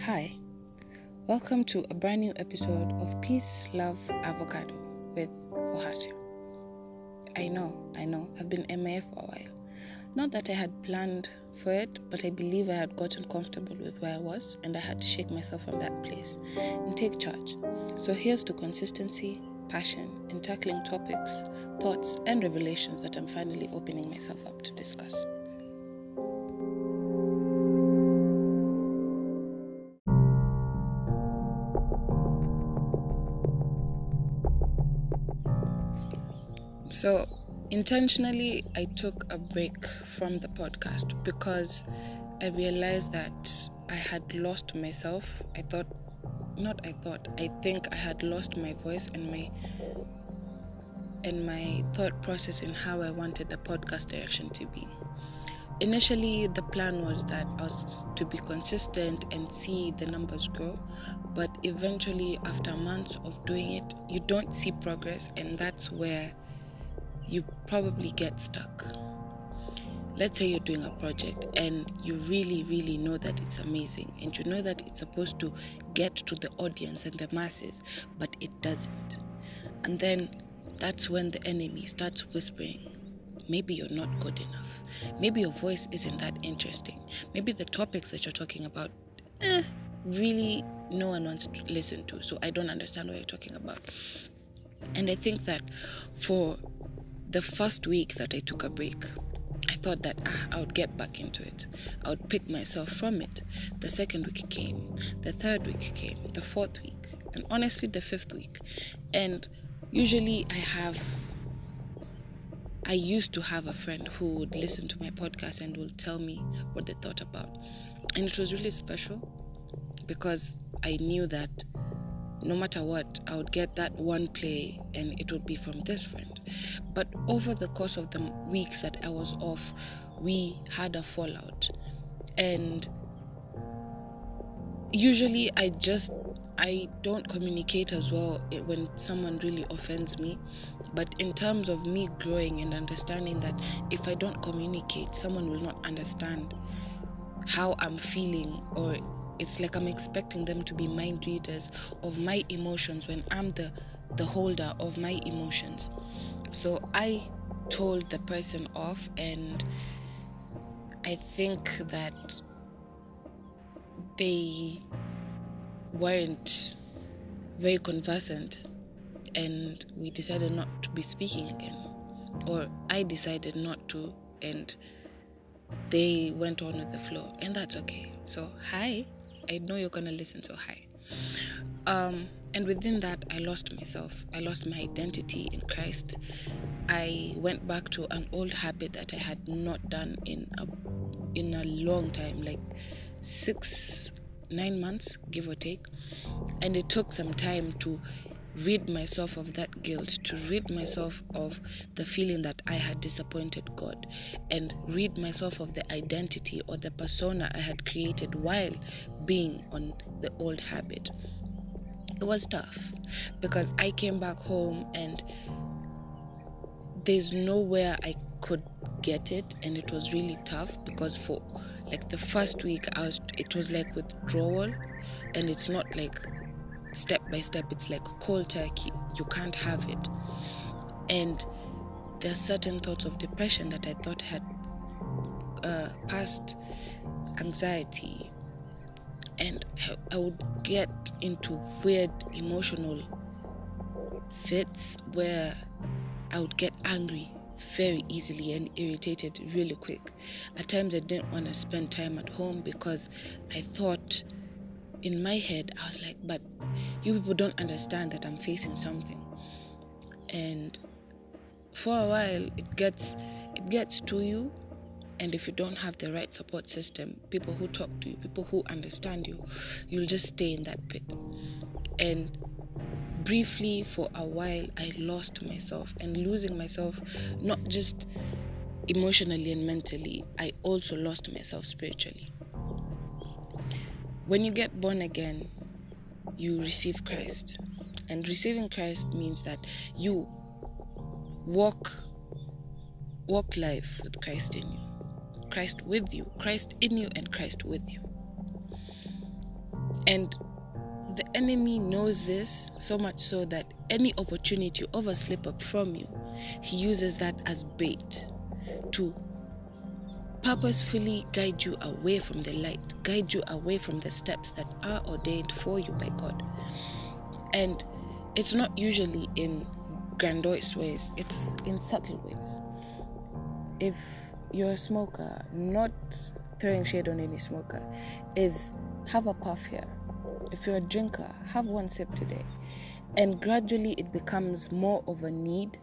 Hi, welcome to a brand new episode of Peace, Love, Avocado with Fuhasio. I know, I know, I've been MIA for a while. Not that I had planned for it, but I believe I had gotten comfortable with where I was and I had to shake myself from that place and take charge. So here's to consistency, passion, in tackling topics, thoughts, and revelations that I'm finally opening myself up to discuss. So, intentionally, I took a break from the podcast because I realized that I had lost myself. I thought, not I thought, I think I had lost my voice and my and my thought process in how I wanted the podcast direction to be. Initially, the plan was that I was to be consistent and see the numbers grow, but eventually, after months of doing it, you don't see progress, and that's where you probably get stuck. Let's say you're doing a project and you really, really know that it's amazing and you know that it's supposed to get to the audience and the masses, but it doesn't. And then that's when the enemy starts whispering. Maybe you're not good enough. Maybe your voice isn't that interesting. Maybe the topics that you're talking about, eh, really no one wants to listen to. So I don't understand what you're talking about. And I think that for the first week that I took a break, thought that ah, I would get back into it. I would pick myself from it. The second week came, the third week came, the fourth week, and honestly, the fifth week. And usually, I have. I used to have a friend who would listen to my podcast and would tell me what they thought about. And it was really special because I knew that no matter what, I would get that one play and it would be from this friend. But over the course of the weeks that was off, we had a fallout. And usually I just I don't communicate as well when someone really offends me. But in terms of me growing and understanding that if I don't communicate, someone will not understand how I'm feeling or it's like I'm expecting them to be mind readers of my emotions when I'm the the holder of my emotions. So I told the person off and I think that they weren't very conversant and we decided not to be speaking again or I decided not to and they went on with the flow and that's okay so hi I know you're gonna listen, so hi. Um, and within that, I lost myself. I lost my identity in Christ. I went back to an old habit that I had not done in a in a long time, like six, nine months, give or take. And it took some time to rid myself of that guilt, to rid myself of the feeling that I had disappointed God, and rid myself of the identity or the persona I had created while being on the old habit. It was tough because I came back home and there's nowhere I could get it, and it was really tough because for like the first week I was it was like withdrawal and it's not like step by step it's like cold turkey. You can't have it. And there are certain thoughts of depression that i thought had uh, passed anxiety. And i would get into weird emotional fits where i would get angry very easily and irritated really quick at times i didn't want to spend time at home because i thought in my head, I was like, but you people don't understand that I'm facing something. And for a while, it gets it gets to you, and if you don't have the right support system, people who talk to you, people who understand you, you'll just stay in that pit. And briefly, for a while, I lost myself, and losing myself, not just emotionally and mentally, I also lost myself spiritually when you get born again, you receive Christ. And receiving Christ means that you walk walk life with Christ in you, Christ with you, Christ in you, and Christ with you. And the enemy knows this so much so that any opportunity to overslip up from you, he uses that as bait to purposefully guide you away from the light, guide you away from the steps that are ordained for you by God. And it's not usually in grandiose ways, it's in subtle ways. If you're a smoker, not throwing shade on any smoker, is have a puff here. If you're a drinker, have one sip today. And gradually it becomes more of a need,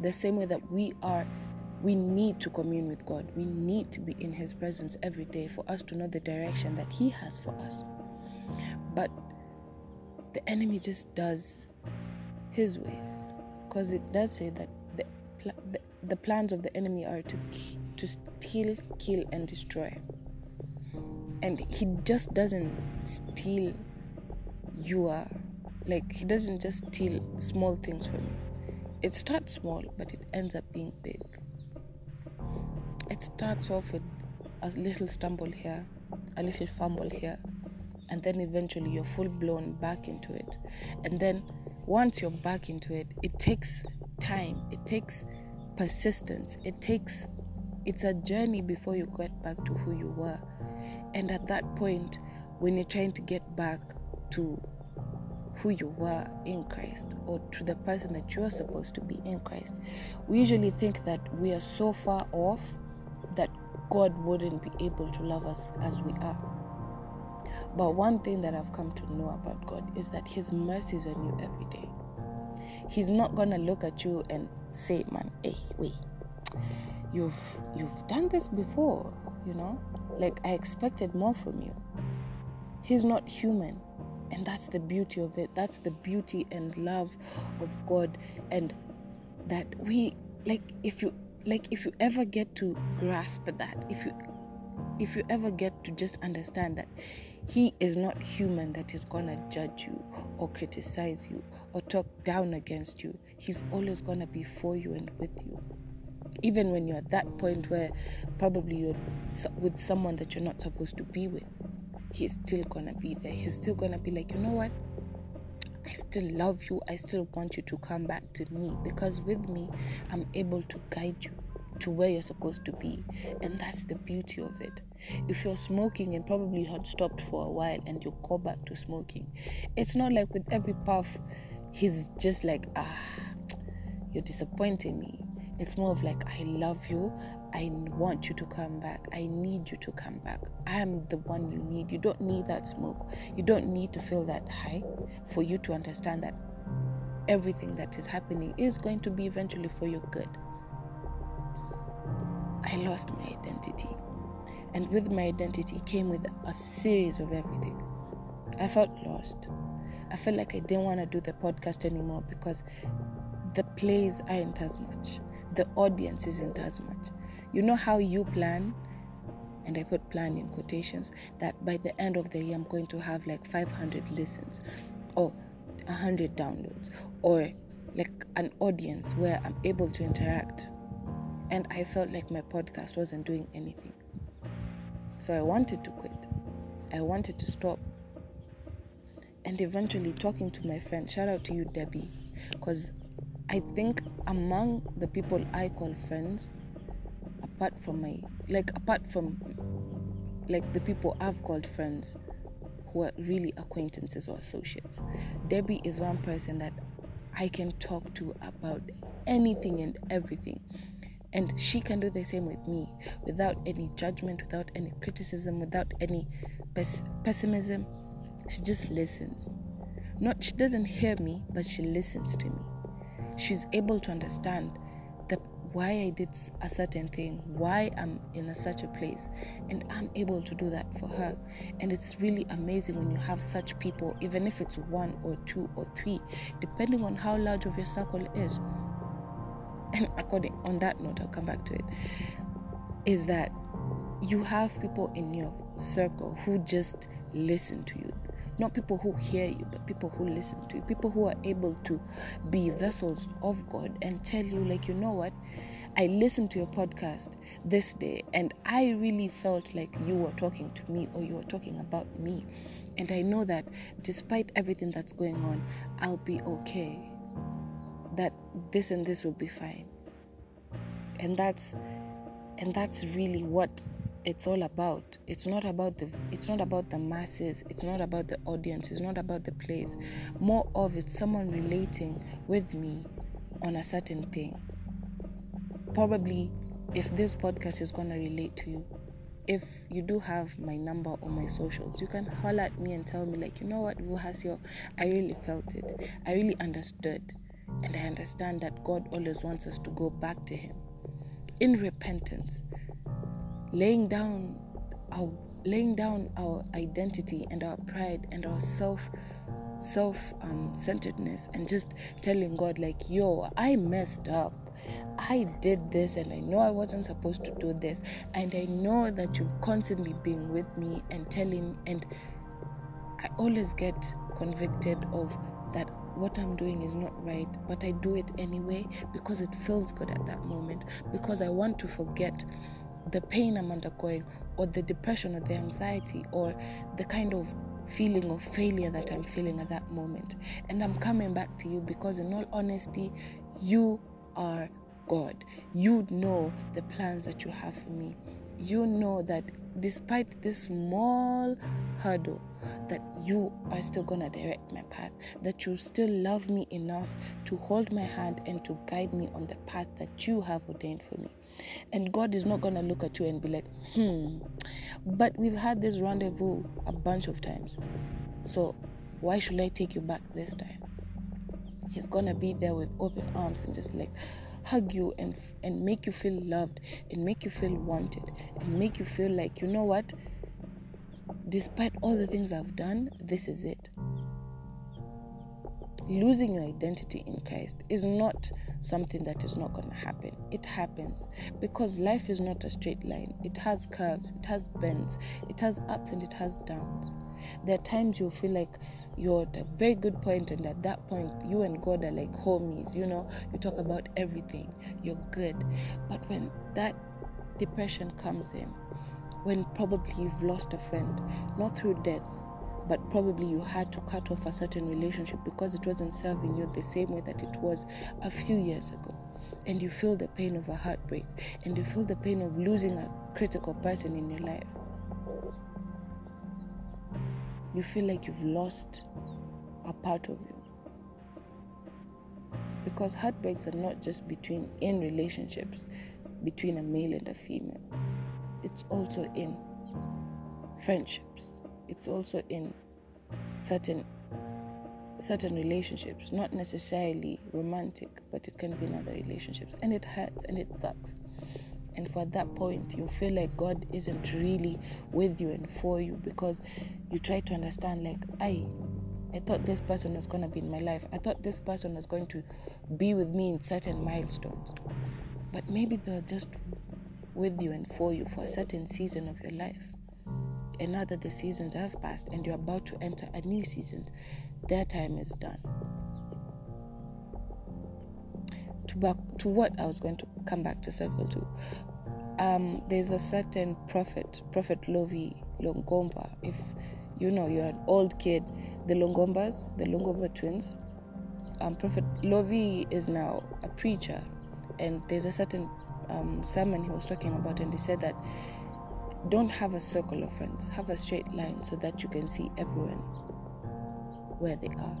the same way that we are we need to commune with God. We need to be in His presence every day for us to know the direction that He has for us. But the enemy just does his ways because it does say that the, the, the plans of the enemy are to to steal, kill, and destroy. And he just doesn't steal your like he doesn't just steal small things from you. It starts small, but it ends up being big. It starts off with a little stumble here, a little fumble here, and then eventually you're full blown back into it. And then once you're back into it, it takes time, it takes persistence, it takes it's a journey before you get back to who you were. And at that point, when you're trying to get back to who you were in Christ or to the person that you are supposed to be in Christ, we mm-hmm. usually think that we are so far off that God wouldn't be able to love us as we are. But one thing that I've come to know about God is that His mercy is on you every day. He's not gonna look at you and say, "Man, hey, wait, you've you've done this before," you know. Like I expected more from you. He's not human, and that's the beauty of it. That's the beauty and love of God, and that we like. If you like, if you ever get to grasp that, if you if you ever get to just understand that he is not human that is gonna judge you or criticize you or talk down against you. He's always gonna be for you and with you. Even when you're at that point where probably you're with someone that you're not supposed to be with, he's still gonna be there. He's still gonna be like, you know what? I still love you. I still want you to come back to me because with me, I'm able to guide you to where you're supposed to be. And that's the beauty of it. If you're smoking and probably you had stopped for a while and you go back to smoking, it's not like with every puff, he's just like, ah, you're disappointing me. It's more of like, I love you. I want you to come back. I need you to come back. I am the one you need. You don't need that smoke. You don't need to feel that high for you to understand that everything that is happening is going to be eventually for your good. I lost my identity. And with my identity came with a series of everything. I felt lost. I felt like I didn't want to do the podcast anymore because the plays aren't as much, the audience isn't as much. You know how you plan, and I put plan in quotations, that by the end of the year I'm going to have like 500 listens or 100 downloads or like an audience where I'm able to interact and I felt like my podcast wasn't doing anything. So I wanted to quit. I wanted to stop. And eventually, talking to my friend, shout out to you, Debbie, because I think among the people I call friends, apart from my, like, apart from, like, the people I've called friends who are really acquaintances or associates, Debbie is one person that I can talk to about anything and everything. And she can do the same with me without any judgment, without any criticism, without any pes- pessimism. She just listens. Not she doesn't hear me, but she listens to me. She's able to understand the why I did a certain thing, why I'm in a, such a place, and I'm able to do that for her. And it's really amazing when you have such people, even if it's one or two or three, depending on how large of your circle is and according on that note i'll come back to it is that you have people in your circle who just listen to you not people who hear you but people who listen to you people who are able to be vessels of god and tell you like you know what I listened to your podcast this day and I really felt like you were talking to me or you were talking about me. And I know that despite everything that's going on, I'll be okay. That this and this will be fine. And that's and that's really what it's all about it's not about the it's not about the masses it's not about the audience it's not about the plays more of it's someone relating with me on a certain thing. Probably if this podcast is to relate to you if you do have my number or my socials you can holler at me and tell me like you know what Vuhasio, i really felt it. I really understood. And i understand that god always wants us to go back to him in repentance laying down our laying down our identity and our pride and our self self um, centeredness and just telling God like yo I messed up. I did this and I know I wasn't supposed to do this. And I know that you've constantly been with me and telling and I always get convicted of that what I'm doing is not right, but I do it anyway because it feels good at that moment, because I want to forget the pain I'm undergoing, or the depression, or the anxiety, or the kind of feeling of failure that I'm feeling at that moment. And I'm coming back to you because, in all honesty, you are God. You know the plans that you have for me. You know that despite this small hurdle, that you are still going to direct my path, that you still love me enough to hold my hand and to guide me on the path that you have ordained for me. And God is not going to look at you and be like, hmm, but we've had this rendezvous a bunch of times. So why should I take you back this time? He's going to be there with open arms and just like, hug you and and make you feel loved and make you feel wanted and make you feel like you know what despite all the things I've done this is it losing your identity in Christ is not something that is not going to happen. It happens because life is not a straight line. It has curves, it has bends, it has ups and it has downs. There are times you feel like you're at a very good point, and at that point, you and God are like homies. You know, you talk about everything, you're good. But when that depression comes in, when probably you've lost a friend, not through death, but probably you had to cut off a certain relationship because it wasn't serving you the same way that it was a few years ago. And you feel the pain of a heartbreak, and you feel the pain of losing a critical person in your life. You feel like you've lost a part of you. Because heartbreaks are not just between in relationships, between a male and a female, it's also in friendships it's also in certain certain relationships, not necessarily romantic, but it can be in other relationships, and it hurts and it sucks. And for that point, you feel like God isn't really with you and for you because you try to understand, like, I, I thought this person was gonna be in my life. I thought this person was going to be with me in certain milestones, but maybe they're just with you and for you for a certain season of your life and now that the seasons have passed and you're about to enter a new season, their time is done. To back to what I was going to come back to circle to. Um, there's a certain prophet, Prophet Lovy Longomba. If you know you're an old kid, the Longombas, the Longomba twins. Um, Prophet Lovy is now a preacher, and there's a certain um, sermon he was talking about, and he said that don't have a circle of friends, have a straight line so that you can see everyone where they are.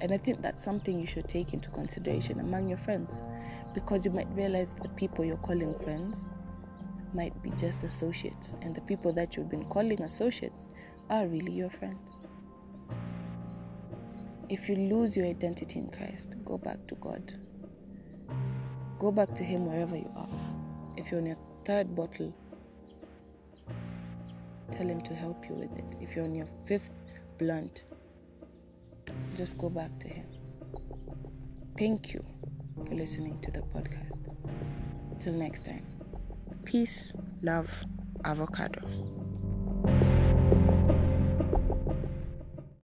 And I think that's something you should take into consideration among your friends because you might realize that the people you're calling friends might be just associates, and the people that you've been calling associates are really your friends. If you lose your identity in Christ, go back to God. Go back to Him wherever you are. If you're on your third bottle Tell Him to help you with it. If you're on your fifth blunt, just go back to Him. Thank you for listening to the podcast. Till next time. Peace, love, avocado.